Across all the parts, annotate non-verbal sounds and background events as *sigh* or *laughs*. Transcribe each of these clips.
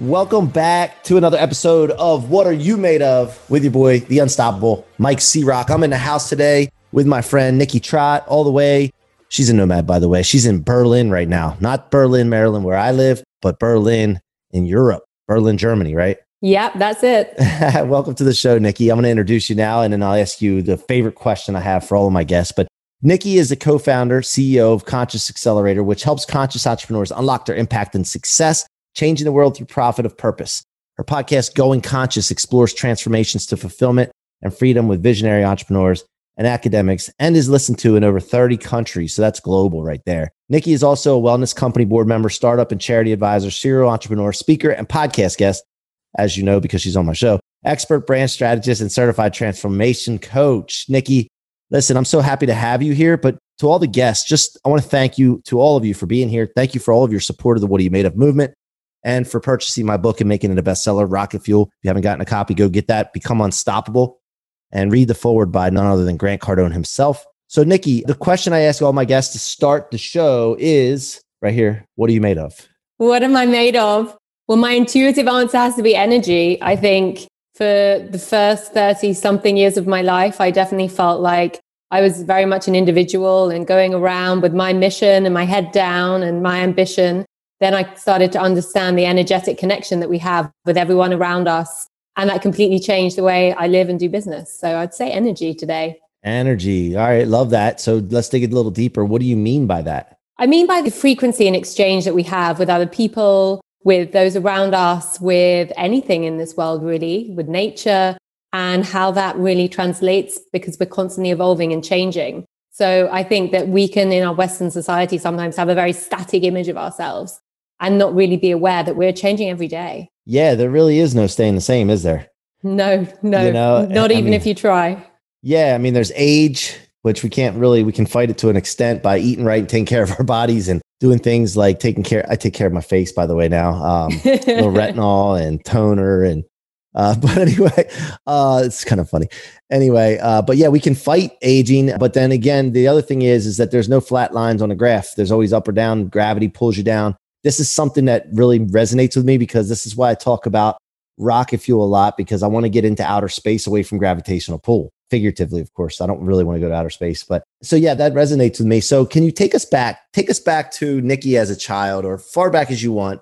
Welcome back to another episode of What Are You Made Of with your boy, the unstoppable Mike C-Rock. I'm in the house today with my friend Nikki Trott, all the way. She's a nomad, by the way. She's in Berlin right now, not Berlin, Maryland, where I live, but Berlin in Europe, Berlin, Germany, right? *laughs* Yep, that's it. Welcome to the show, Nikki. I'm going to introduce you now, and then I'll ask you the favorite question I have for all of my guests. But Nikki is the co founder, CEO of Conscious Accelerator, which helps conscious entrepreneurs unlock their impact and success, changing the world through profit of purpose. Her podcast, Going Conscious, explores transformations to fulfillment and freedom with visionary entrepreneurs and academics and is listened to in over 30 countries. So that's global right there. Nikki is also a wellness company board member, startup and charity advisor, serial entrepreneur, speaker, and podcast guest, as you know, because she's on my show, expert brand strategist and certified transformation coach. Nikki, listen, I'm so happy to have you here, but to all the guests, just I want to thank you to all of you for being here. Thank you for all of your support of the What Are You Made Of movement and for purchasing my book and making it a bestseller, Rocket Fuel. If you haven't gotten a copy, go get that. Become unstoppable and read the forward by none other than Grant Cardone himself. So, Nikki, the question I ask all my guests to start the show is right here What are you made of? What am I made of? Well, my intuitive answer has to be energy. I think for the first 30 something years of my life, I definitely felt like I was very much an individual and going around with my mission and my head down and my ambition. Then I started to understand the energetic connection that we have with everyone around us and that completely changed the way I live and do business. So I'd say energy today. Energy. All right. Love that. So let's dig a little deeper. What do you mean by that? I mean by the frequency and exchange that we have with other people, with those around us, with anything in this world, really, with nature, and how that really translates because we're constantly evolving and changing. So I think that we can, in our Western society, sometimes have a very static image of ourselves and not really be aware that we're changing every day. Yeah, there really is no staying the same, is there? No, no, You know, not I even mean- if you try. Yeah, I mean, there's age, which we can't really, we can fight it to an extent by eating right and taking care of our bodies and doing things like taking care. I take care of my face, by the way, now. Um, *laughs* little retinol and toner and uh, *laughs* but anyway, uh, it's kind of funny. Anyway, uh, but yeah, we can fight aging. But then again, the other thing is, is that there's no flat lines on a graph. There's always up or down. Gravity pulls you down. This is something that really resonates with me because this is why I talk about rocket fuel a lot because I want to get into outer space away from gravitational pull. Figuratively, of course. I don't really want to go to outer space, but so yeah, that resonates with me. So can you take us back? Take us back to Nikki as a child or far back as you want.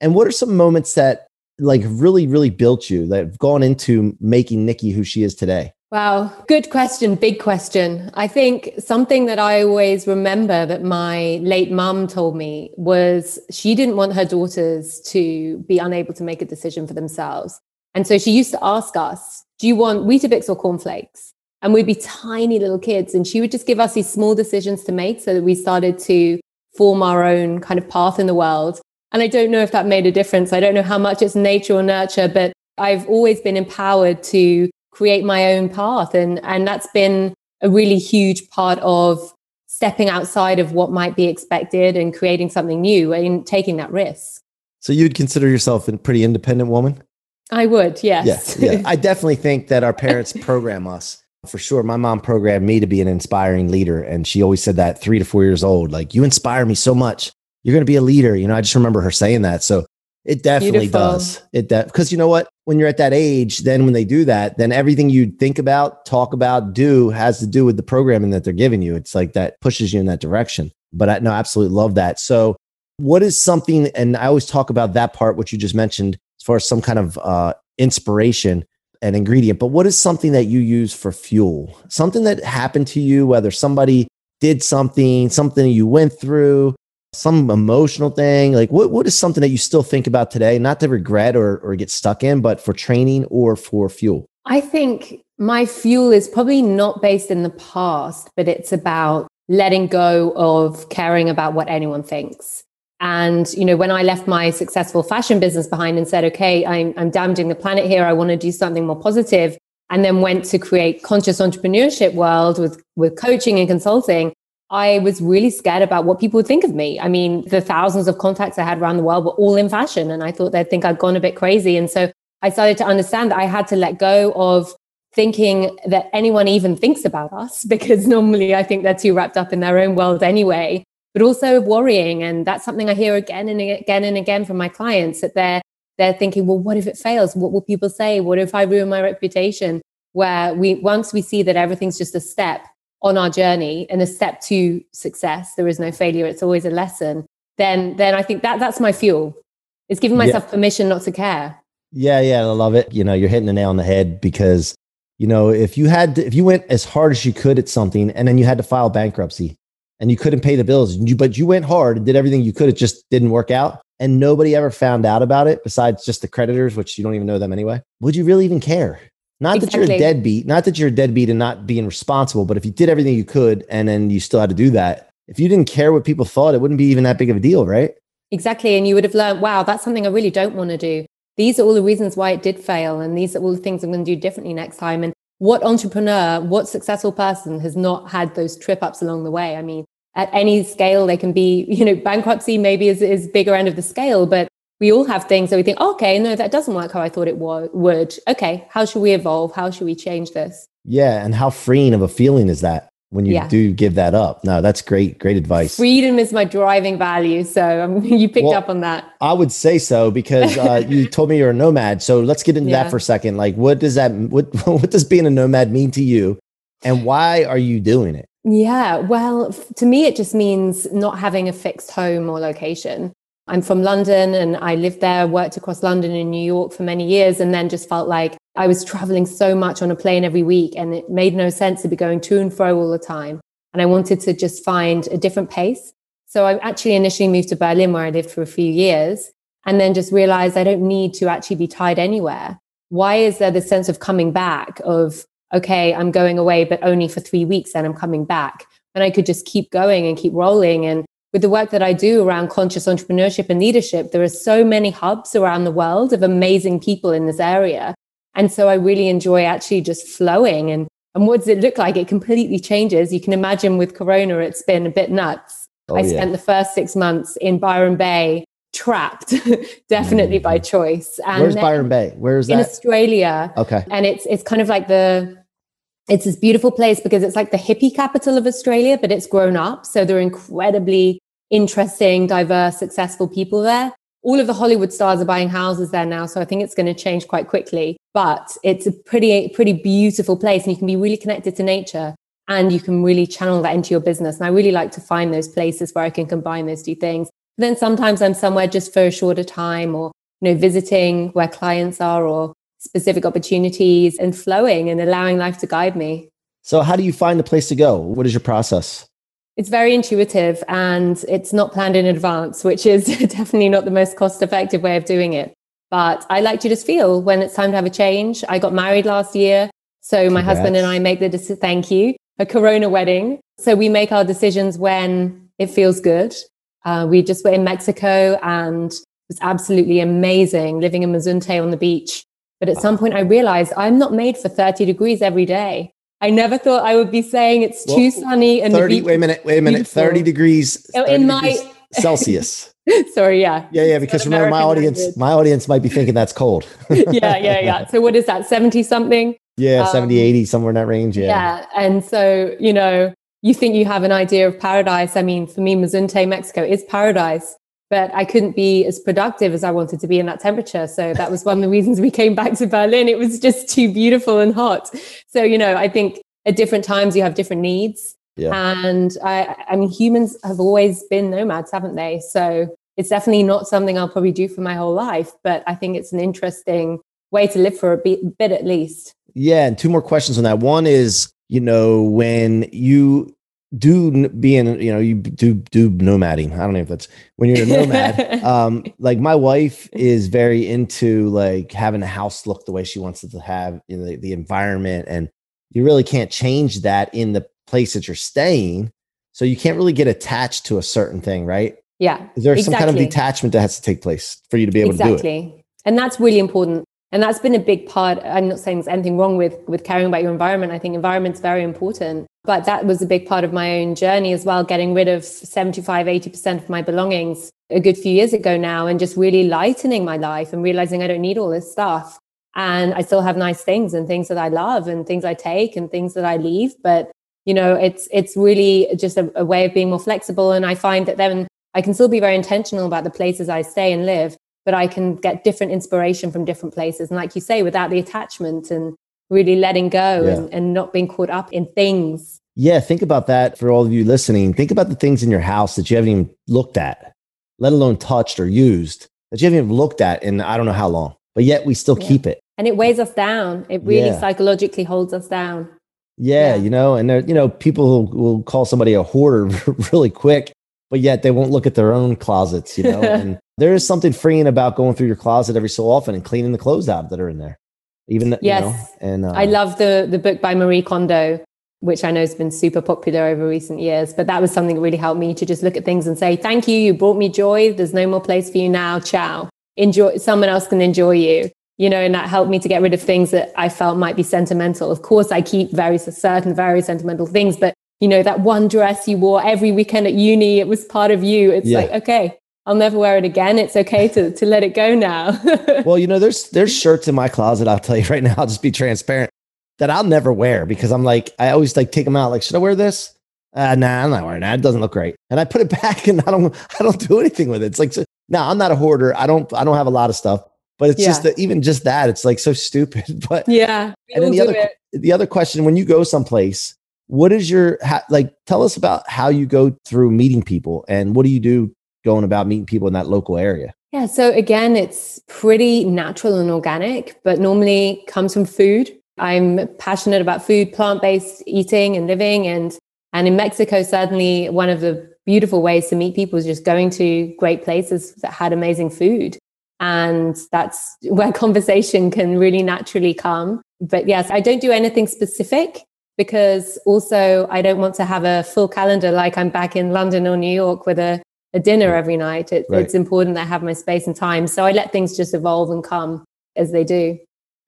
And what are some moments that like really, really built you that have gone into making Nikki who she is today? Wow, good question, big question. I think something that I always remember that my late mum told me was she didn't want her daughters to be unable to make a decision for themselves. And so she used to ask us, Do you want Weetabix or cornflakes? And we'd be tiny little kids. And she would just give us these small decisions to make so that we started to form our own kind of path in the world. And I don't know if that made a difference. I don't know how much it's nature or nurture, but I've always been empowered to create my own path. And, and that's been a really huge part of stepping outside of what might be expected and creating something new and taking that risk. So you'd consider yourself a pretty independent woman? I would, yes. Yeah, yeah. I definitely think that our parents *laughs* program us for sure. My mom programmed me to be an inspiring leader, and she always said that three to four years old, like you inspire me so much. You're going to be a leader. You know, I just remember her saying that. So it definitely Beautiful. does. It that because you know what? When you're at that age, then when they do that, then everything you think about, talk about, do has to do with the programming that they're giving you. It's like that pushes you in that direction. But I no, absolutely love that. So, what is something? And I always talk about that part, which you just mentioned, as far as some kind of uh, inspiration and ingredient. But what is something that you use for fuel? Something that happened to you, whether somebody did something, something you went through, some emotional thing? Like what, what is something that you still think about today, not to regret or, or get stuck in, but for training or for fuel? I think my fuel is probably not based in the past, but it's about letting go of caring about what anyone thinks. And, you know, when I left my successful fashion business behind and said, okay, I'm, I'm damaging the planet here. I want to do something more positive, and then went to create conscious entrepreneurship world with, with coaching and consulting, I was really scared about what people would think of me. I mean, the thousands of contacts I had around the world were all in fashion, and I thought they'd think I'd gone a bit crazy. And so I started to understand that I had to let go of thinking that anyone even thinks about us, *laughs* because normally I think they're too wrapped up in their own world anyway, but also worrying. And that's something I hear again and again and again from my clients that they're they're thinking, well, what if it fails? What will people say? What if I ruin my reputation? Where we once we see that everything's just a step on our journey and a step to success, there is no failure, it's always a lesson, then then I think that that's my fuel. It's giving myself yeah. permission not to care. Yeah, yeah, I love it. You know, you're hitting the nail on the head because, you know, if you had to, if you went as hard as you could at something and then you had to file bankruptcy and you couldn't pay the bills, you, but you went hard and did everything you could, it just didn't work out and nobody ever found out about it besides just the creditors, which you don't even know them anyway, would you really even care? Not exactly. that you're a deadbeat, not that you're a deadbeat and not being responsible, but if you did everything you could and then you still had to do that, if you didn't care what people thought, it wouldn't be even that big of a deal, right? Exactly. And you would have learned, wow, that's something I really don't want to do. These are all the reasons why it did fail. And these are all the things I'm going to do differently next time. And what entrepreneur, what successful person has not had those trip ups along the way? I mean, at any scale, they can be, you know, bankruptcy maybe is, is bigger end of the scale, but we all have things that we think, oh, okay, no, that doesn't work how I thought it wa- would. Okay, how should we evolve? How should we change this? Yeah. And how freeing of a feeling is that when you yeah. do give that up? No, that's great. Great advice. Freedom is my driving value. So um, *laughs* you picked well, up on that. I would say so because uh, you *laughs* told me you're a nomad. So let's get into yeah. that for a second. Like, what does that, what, *laughs* what does being a nomad mean to you? And why are you doing it? Yeah, well, to me, it just means not having a fixed home or location. I'm from London and I lived there, worked across London and New York for many years, and then just felt like I was traveling so much on a plane every week and it made no sense to be going to and fro all the time. And I wanted to just find a different pace. So I actually initially moved to Berlin where I lived for a few years and then just realized I don't need to actually be tied anywhere. Why is there this sense of coming back of, okay, I'm going away, but only for three weeks and I'm coming back? And I could just keep going and keep rolling. And with the work that I do around conscious entrepreneurship and leadership, there are so many hubs around the world of amazing people in this area. And so I really enjoy actually just flowing. And, and what does it look like? It completely changes. You can imagine with Corona, it's been a bit nuts. Oh, I yeah. spent the first six months in Byron Bay, trapped, *laughs* definitely mm-hmm. by choice. And Where's Byron Bay? Where is that? In Australia. Okay. And it's it's kind of like the it's this beautiful place because it's like the hippie capital of Australia, but it's grown up. So they're incredibly interesting, diverse, successful people there. All of the Hollywood stars are buying houses there now, so I think it's going to change quite quickly. But it's a pretty, pretty beautiful place, and you can be really connected to nature, and you can really channel that into your business. And I really like to find those places where I can combine those two things. Then sometimes I'm somewhere just for a shorter time, or you know, visiting where clients are, or specific opportunities, and flowing and allowing life to guide me. So, how do you find the place to go? What is your process? It's very intuitive and it's not planned in advance, which is *laughs* definitely not the most cost effective way of doing it. But I like to just feel when it's time to have a change. I got married last year. So my Congrats. husband and I make the decision, thank you, a Corona wedding. So we make our decisions when it feels good. Uh, we just were in Mexico and it was absolutely amazing living in Mazunte on the beach. But at some point I realized I'm not made for 30 degrees every day. I never thought I would be saying it's well, too sunny and 30, wait a minute, wait a minute, beautiful. 30 degrees 30 in my *laughs* Celsius. Sorry, yeah. Yeah, yeah, because remember my audience, language. my audience might be thinking that's cold. *laughs* yeah, yeah, yeah. *laughs* So what is that? 70 something? Yeah, um, 70, 80, somewhere in that range. Yeah. Yeah. And so, you know, you think you have an idea of paradise. I mean, for me, Mazunte, Mexico is paradise but I couldn't be as productive as I wanted to be in that temperature. So that was one of the reasons we came back to Berlin. It was just too beautiful and hot. So, you know, I think at different times you have different needs. Yeah. And I, I mean, humans have always been nomads, haven't they? So it's definitely not something I'll probably do for my whole life, but I think it's an interesting way to live for a bit, bit at least. Yeah. And two more questions on that. One is, you know, when you do being you know you do do nomading i don't know if that's when you're a nomad *laughs* um like my wife is very into like having a house look the way she wants it to have you know, the, the environment and you really can't change that in the place that you're staying so you can't really get attached to a certain thing right yeah is there exactly. some kind of detachment that has to take place for you to be able exactly. to do it Exactly. and that's really important and that's been a big part i'm not saying there's anything wrong with with caring about your environment i think environment's very important but that was a big part of my own journey as well getting rid of 75 80% of my belongings a good few years ago now and just really lightening my life and realizing i don't need all this stuff and i still have nice things and things that i love and things i take and things that i leave but you know it's it's really just a, a way of being more flexible and i find that then i can still be very intentional about the places i stay and live but I can get different inspiration from different places. And like you say, without the attachment and really letting go yeah. and, and not being caught up in things. Yeah, think about that for all of you listening. Think about the things in your house that you haven't even looked at, let alone touched or used, that you haven't even looked at in I don't know how long, but yet we still yeah. keep it. And it weighs us down. It really yeah. psychologically holds us down. Yeah, you know, and there, you know, people will call somebody a hoarder *laughs* really quick, but yet they won't look at their own closets, you know. *laughs* and there is something freeing about going through your closet every so often and cleaning the clothes out that are in there. Even yes, you know, and uh, I love the the book by Marie Kondo, which I know has been super popular over recent years. But that was something that really helped me to just look at things and say, "Thank you, you brought me joy. There's no more place for you now. Ciao. Enjoy. Someone else can enjoy you." You know, and that helped me to get rid of things that I felt might be sentimental. Of course, I keep very certain, very sentimental things, but you know, that one dress you wore every weekend at uni, it was part of you. It's yeah. like, okay, I'll never wear it again. It's okay to to let it go now. *laughs* well, you know, there's there's shirts in my closet. I'll tell you right now. I'll *laughs* just be transparent that I'll never wear because I'm like I always like take them out. Like, should I wear this? Uh, nah, I'm not wearing that. It doesn't look great. And I put it *laughs* back, and I don't I don't do anything with it. It's like, so, no, I'm not a hoarder. I don't I don't have a lot of stuff. But it's yeah. just that even just that, it's like so stupid. But yeah, and then the other it. the other question when you go someplace, what is your like? Tell us about how you go through meeting people and what do you do going about meeting people in that local area? Yeah, so again, it's pretty natural and organic, but normally comes from food. I'm passionate about food, plant-based eating and living and and in Mexico certainly one of the beautiful ways to meet people is just going to great places that had amazing food. And that's *laughs* where conversation can really naturally come. But yes, I don't do anything specific because also I don't want to have a full calendar like I'm back in London or New York with a a dinner every night. It, right. It's important that I have my space and time. So I let things just evolve and come as they do.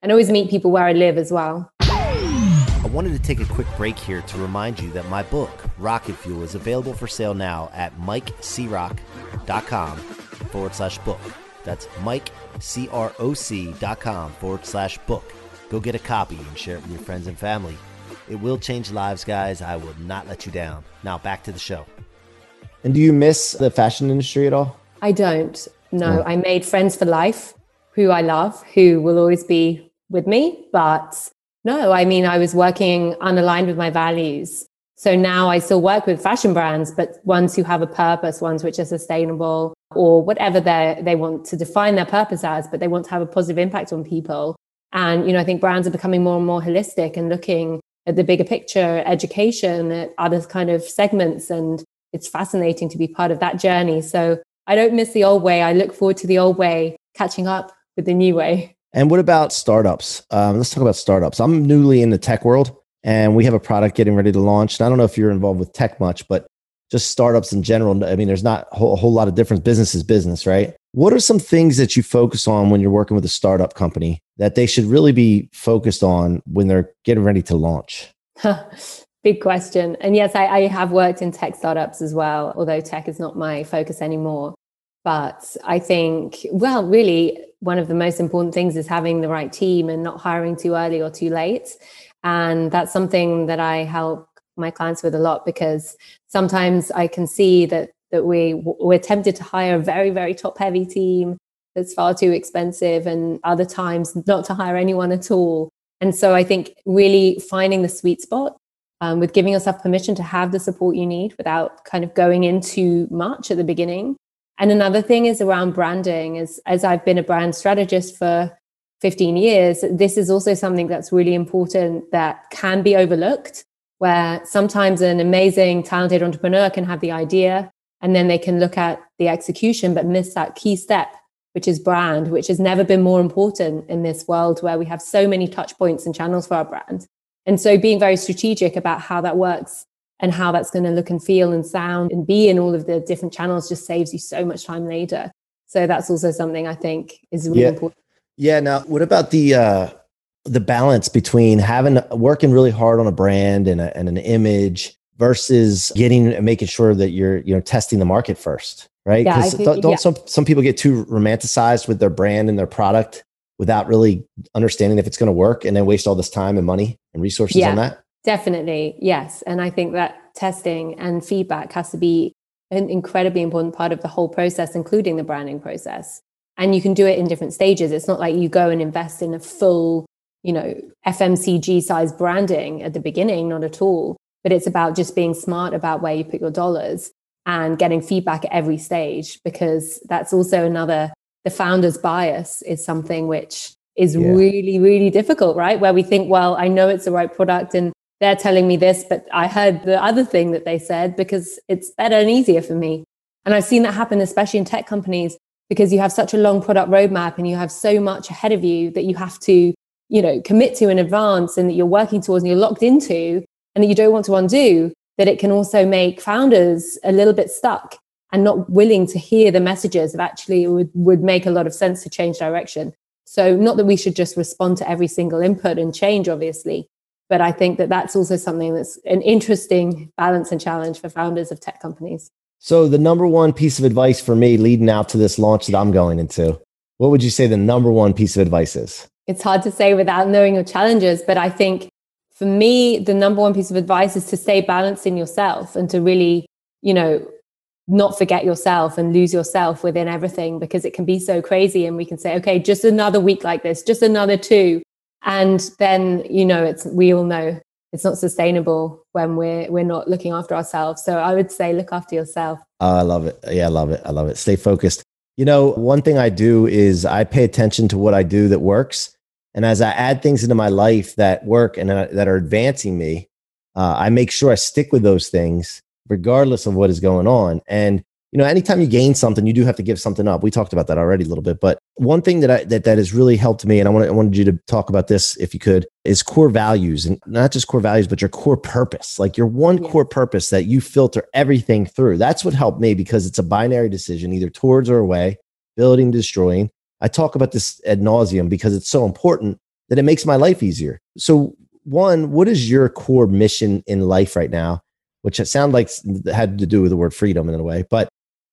And always meet people where I live as well. I wanted to take a quick break here to remind you that my book, Rocket Fuel, is available for sale now at mikecroc.com forward slash book. That's mikecroc.com forward slash book. Go get a copy and share it with your friends and family. It will change lives, guys. I will not let you down. Now, back to the show. And do you miss the fashion industry at all? I don't. No, I made friends for life who I love, who will always be with me. But no, I mean, I was working unaligned with my values. So now I still work with fashion brands, but ones who have a purpose, ones which are sustainable or whatever they they want to define their purpose as, but they want to have a positive impact on people. And, you know, I think brands are becoming more and more holistic and looking at the bigger picture, education, at other kind of segments and it's fascinating to be part of that journey. So I don't miss the old way. I look forward to the old way catching up with the new way. And what about startups? Um, let's talk about startups. I'm newly in the tech world and we have a product getting ready to launch. And I don't know if you're involved with tech much, but just startups in general. I mean, there's not a whole, a whole lot of difference. Business is business, right? What are some things that you focus on when you're working with a startup company that they should really be focused on when they're getting ready to launch? *laughs* Big question. And yes, I, I, have worked in tech startups as well, although tech is not my focus anymore. But I think, well, really, one of the most important things is having the right team and not hiring too early or too late. And that's something that I help my clients with a lot because sometimes I can see that that we we're tempted to hire a very very top heavy team that's far too expensive and other times not to hire anyone at all. And so I think really finding the sweet spot um, with giving yourself permission to have the support you need without kind of going in too much at the beginning. And another thing is around branding. As, as I've been a brand strategist for 15 years, this is also something that's really important that can be overlooked. where sometimes an amazing, talented entrepreneur can have the idea and then they can look at the execution, but miss that key step, which is brand, which has never been more important in this world where we have so many touch points and channels for our brand. And so being very strategic about how that works and how that's going to look and feel and sound and be in all of the different channels just saves you so much time later. So that's also something I think is really yeah. important. Yeah. Now, what about the uh, the balance between having working really hard on a brand and, a, and an image versus getting and making sure that you're you know testing the market first, right? Because yeah, don't, don't yeah. some some people get too romanticized with their brand and their product without really understanding if it's going to work, and then waste all this time and money and resources yeah, on that. Definitely, yes. And I think that testing and feedback has to be an incredibly important part of the whole process, including the branding process. And you can do it in different stages. It's not like you go and invest in a full, you know, FMCG size branding at the beginning, not at all but it's about just being smart about where you put your dollars and getting feedback at every stage because that's also another the founder's bias is something which is yeah. really really difficult right? Where we think well i know it's the right product and they're telling me this but i heard the other thing that they said because it's better and easier for me. And i've seen that happen especially in tech companies because you have such a long product roadmap and you have so much ahead of you that you have to you know commit to in advance and that you're working towards and you're locked into and that you don't want to undo, that it can also make founders a little bit stuck and not willing to hear the messages of actually would, would make a lot of sense to change direction. So, not that we should just respond to every single input and change, obviously, but I think that that's also something that's an interesting balance and challenge for founders of tech companies. So, the number one piece of advice for me leading out to this launch that I'm going into, what would you say the number one piece of advice is? It's hard to say without knowing your challenges, but I think for me, the number one piece of advice is to stay balanced in yourself and to really, you know, not forget yourself and lose yourself within everything because it can be so crazy. And we can say, okay, just another week like this, just another two. And then, you know, it's, we all know it's not sustainable when we're, we're not looking after ourselves. So I would say look after yourself. Oh, I love it. Yeah, I love it. I love it. Stay focused. You know, one thing I do is I pay attention to what I do that works and as I add things into my life that work and uh, that are advancing me, uh, I make sure I stick with those things regardless of what is going on. And you know, anytime you gain something, you do have to give something up. We talked about that already a little bit, but one thing that I, that that has really helped me, and I, wanted, I wanted you to talk about this if you could, is core values, and not just core values, but your core purpose, like your one yeah. core purpose that you filter everything through. That's what helped me because it's a binary decision, either towards or away, building, destroying. I talk about this ad nauseum because it's so important that it makes my life easier. So, one, what is your core mission in life right now? Which it sounded like had to do with the word freedom in a way, but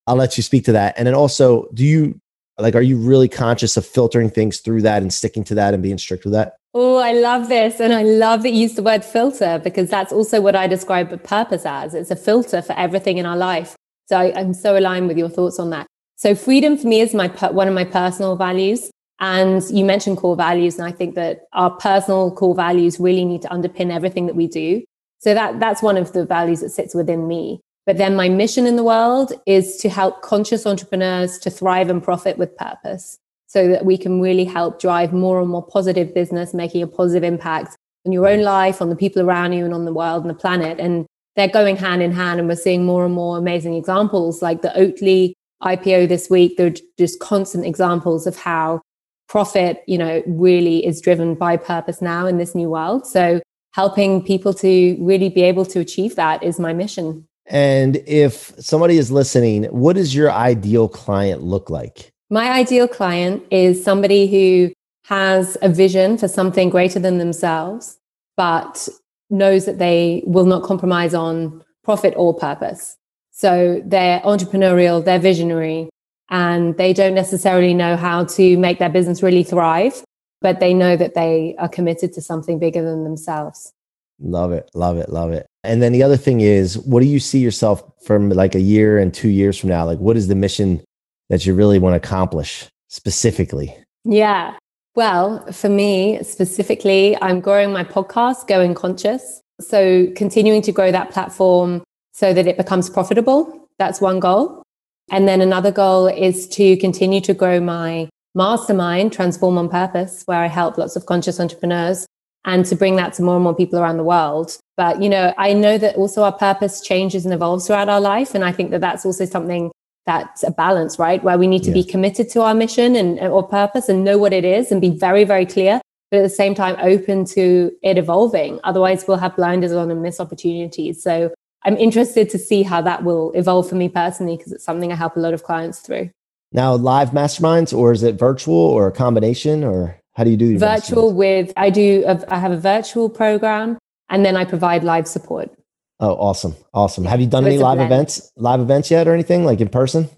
I'll let you speak to that. And then also, do you like, are you really conscious of filtering things through that and sticking to that and being strict with that? Oh, I love this. And I love that you use the word filter because that's also what I describe purpose as. It's a filter for everything in our life. So I, am so aligned with your thoughts on that. So freedom for me is my one of my personal values. And you mentioned core values, and I think that our personal core values really need to underpin everything that we do. So that that's one of the values that sits within me. But then my mission in the world is to help conscious entrepreneurs to thrive and profit with purpose so that we can really help drive more and more positive business, making a positive impact on your own life, on the people around you, and on the world and the planet. And they're going hand in hand. And we're seeing more and more amazing examples like the Oatly IPO this week, there are just constant examples of how profit, you know, really is driven by purpose now in this new world. So helping people to really be able to achieve that is my mission. And if somebody is listening, what does your ideal client look like? My ideal client is somebody who has a vision for something greater than themselves, but knows that they will not compromise on profit or purpose. So they're entrepreneurial, they're visionary, and they don't necessarily know how to make their business really thrive, but they know that they are committed to something bigger than themselves. Love it, love it, love it. And then the other thing is, what do you see yourself from like a year and two years from now? Like, what is the mission that you really want to accomplish specifically? Yeah. Well, for me specifically, I'm growing my podcast, Going Conscious. So, continuing to grow that platform so that it becomes profitable. That's one goal. And then another goal is to continue to grow my mastermind, Transform on Purpose, where I help lots of conscious entrepreneurs and to bring that to more and more people around the world. But, you know, I know that also our purpose changes and evolves throughout our life. And I think that that's also something that's a balance, right? Where we need to yeah. be committed to our mission and or purpose and know what it is and be very, very clear, but at the same time open to it evolving. Otherwise, we'll have blinders on and miss opportunities. So I'm interested to see how that will evolve for me personally because it's something I help a lot of clients through. Now, live masterminds, or is it virtual or a combination, or how do you do it virtual with? I do. A, I have a virtual program, and then I provide live support. Oh, awesome, awesome! Have you done any live events, live events yet, or anything like in person?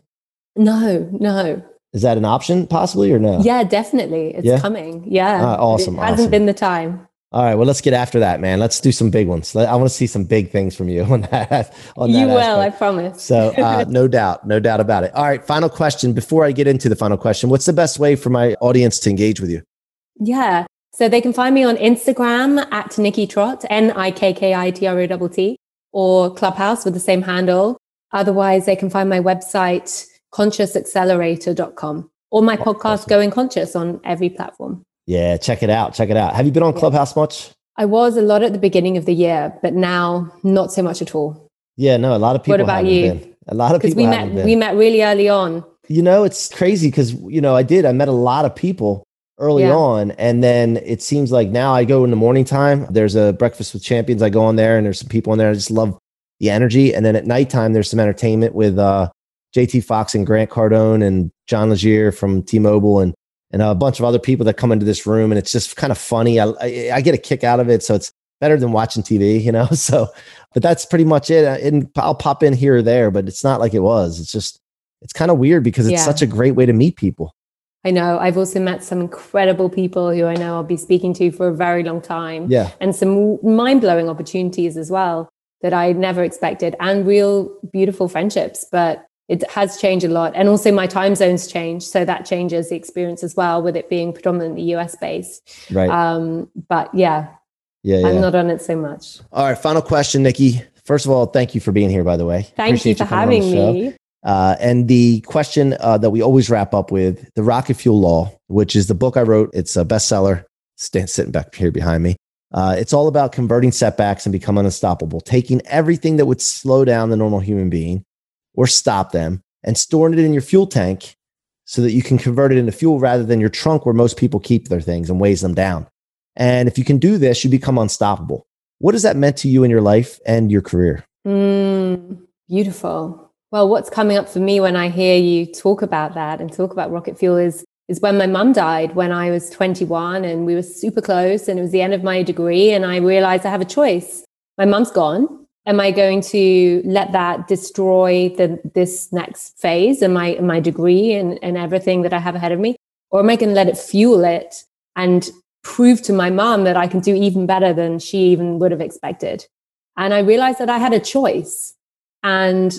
No, no. Is that an option possibly or no? Yeah, definitely. It's yeah? coming. Yeah. Uh, awesome. It hasn't awesome. been the time. All right, well, let's get after that, man. Let's do some big ones. I want to see some big things from you *laughs* on that. On that you will. I promise. so, *laughs* uh, no doubt, no doubt about it. All right, final question. Before I get into the final question, what's the best way for my audience to engage with you? Yeah, so they can find me on Instagram at Nikki Trott, N I K K I T R O T T, or Clubhouse with the same handle. Otherwise, they can find my website, consciousaccelerator.com, or my podcast, awesome. Going Conscious, on every platform. Yeah, check it out. Check it out. Have you been on Clubhouse much? I was a lot at the beginning of the year, but now not so much at all. Yeah, no, a lot of people. What about you? Been. A lot of people. we met. Been. We met really early on. You know, it's crazy because you know I did. I met a lot of people early yeah. on, and then it seems like now I go in the morning time. There's a breakfast with champions. I go on there, and there's some people in there. I just love the energy. And then at nighttime, there's some entertainment with uh, JT Fox and Grant Cardone and John Legere from T-Mobile, and and a bunch of other people that come into this room. And it's just kind of funny. I, I, I, get a kick out of it. So it's better than watching TV, you know? *laughs* So, but that's pretty much it. Uh, and I'll pop in here or there, but it's not like it was. It's just, it's kind of weird because it's yeah. such a great way to meet people. I know. I've also met some incredible people who I know I'll be speaking to for a very long time. Yeah. And some mind blowing opportunities as well that I never expected and real beautiful friendships. But it has changed a lot. And also my time zones change. So that changes the experience as well with it being predominantly US based. Right. Um, but yeah, yeah, yeah, I'm not on it so much. All right. Final question, Nikki. First of all, thank you for being here, by the way. Thank Appreciate you for you having me. Uh, and the question uh, that we always wrap up with the Rocket Fuel Law, which is the book I wrote. It's a bestseller. Stand sitting back here behind me. Uh, it's all about converting setbacks and becoming unstoppable, taking everything that would slow down the normal human being or stop them and storing it in your fuel tank so that you can convert it into fuel rather than your trunk where most people keep their things and weighs them down. And if you can do this, you become unstoppable. What has that meant to you in your life and your career? Mm, beautiful. Well, what's coming up for me when I hear you talk about that and talk about rocket fuel is is when my mum died when I was 21 and we were super close and it was the end of my degree and I realized I have a choice. My mum's gone am I going to let that destroy the, this next phase and my, my degree and, and everything that I have ahead of me? Or am I going to let it fuel it and prove to my mom that I can do even better than she even would have expected? And I realized that I had a choice and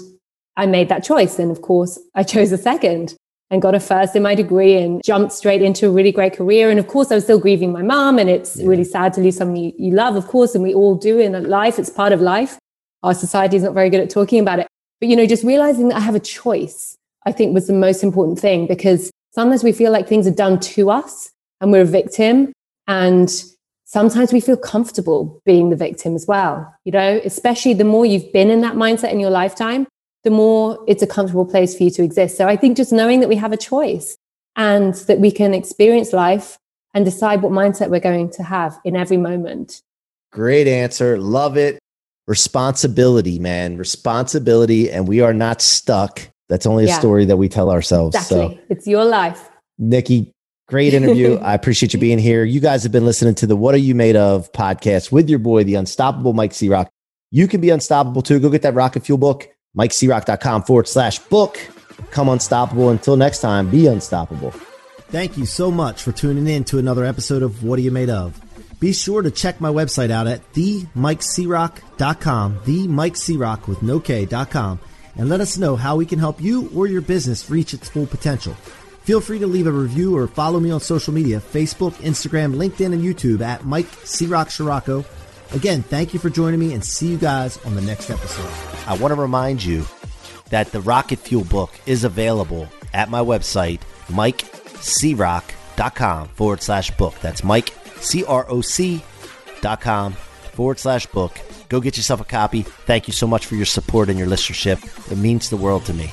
I made that choice. And of course, I chose a second and got a first in my degree and jumped straight into a really great career. And of course, I was still grieving my mom, and it's yeah. really sad to lose someone you, you, love, of course, and we all do in life. It's part of life our society is not very good at talking about it. But, you know, just realizing that I have a choice, I think was the most important thing because sometimes we feel like things are done to us and we're a victim. And sometimes we feel comfortable being the victim as well. You know, especially the more you've been in that mindset in your lifetime, the more it's a comfortable place for you to exist. So I think just knowing that we have a choice and that we can experience life and decide what mindset we're going to have in every moment. Great answer. Love it responsibility, man, responsibility. And we are not stuck. That's only a yeah. story that we tell ourselves. Exactly. So, it's your life. Nikki, great interview. *laughs* I appreciate you being here. You guys have been listening to the What Are You Made Of podcast with your boy, the unstoppable Mike C. Rock. You can be unstoppable too. Go get that rocket fuel book, mikecroc.com forward slash book. Come unstoppable. Until next time, be unstoppable. Thank you so much for tuning in to another episode of What Are You Made Of? Be sure to check my website out at themikecroc.com, themikecroc with no K.com, and let us know how we can help you or your business reach its full potential. Feel free to leave a review or follow me on social media Facebook, Instagram, LinkedIn, and YouTube at Mike C. Rock Ciorrocco. Again, thank you for joining me and see you guys on the next episode. I want to remind you that the Rocket Fuel book is available at my website, mikecroc.com forward slash book. That's Mike C R O C whatyoumadaof.com forward slash book. Go get yourself a copy. Thank you so much for your support and your listenership. It means the world to me.